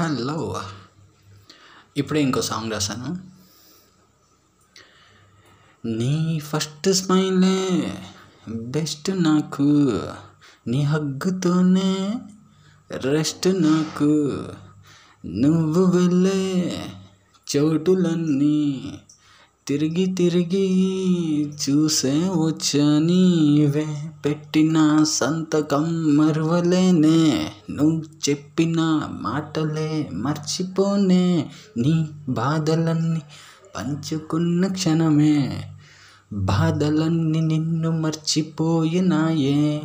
Hello. ఇప్పుడే ఇంకో song రాశాను. నీ ఫస్ట్ స్మైలే బెస్ట్ నాకు నీ హగ్గుతోనే రెస్ట్ నాకు. నువ్వు వెళ్ళే చోటులన్నీ తిరిగి తిరిగి చూసే వచ్చా పెట్టిన సంతకం మరవలేనే. నువ్వు చెప్పిన మాటలే మర్చిపోనే. నీ బాధలన్నీ పంచుకున్న క్షణమే. బాధలన్నీ నిన్ను మర్చిపోయినాయే.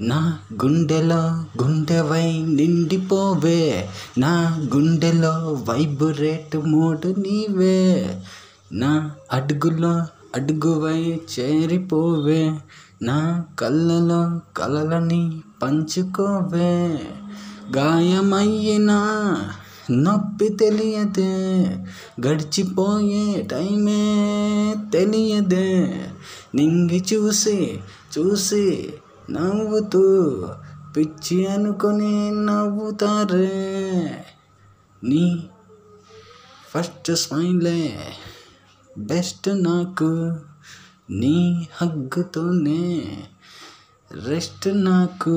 నా గుండెలో గుండెవై నిండిపోవే. నా గుండెలో వైబ్రేట్ మోడు నీవే. నా అడుగులో అడుగువై చేరిపోవే నా కళ్ళలో కలలని పంచుకోవే. గాయమయ్యిన నొప్పి తెలియదే గడిచిపోయే టైమే తెలియదే. నింగి చూసి చూసి నవ్వుతూ పిచ్చి అనుకొని నవ్వుతారే. నీ ఫస్ట్ స్మైలే. బెస్ట్ నాకు నీ హగ్గుతోనే రెస్ట్ నాకు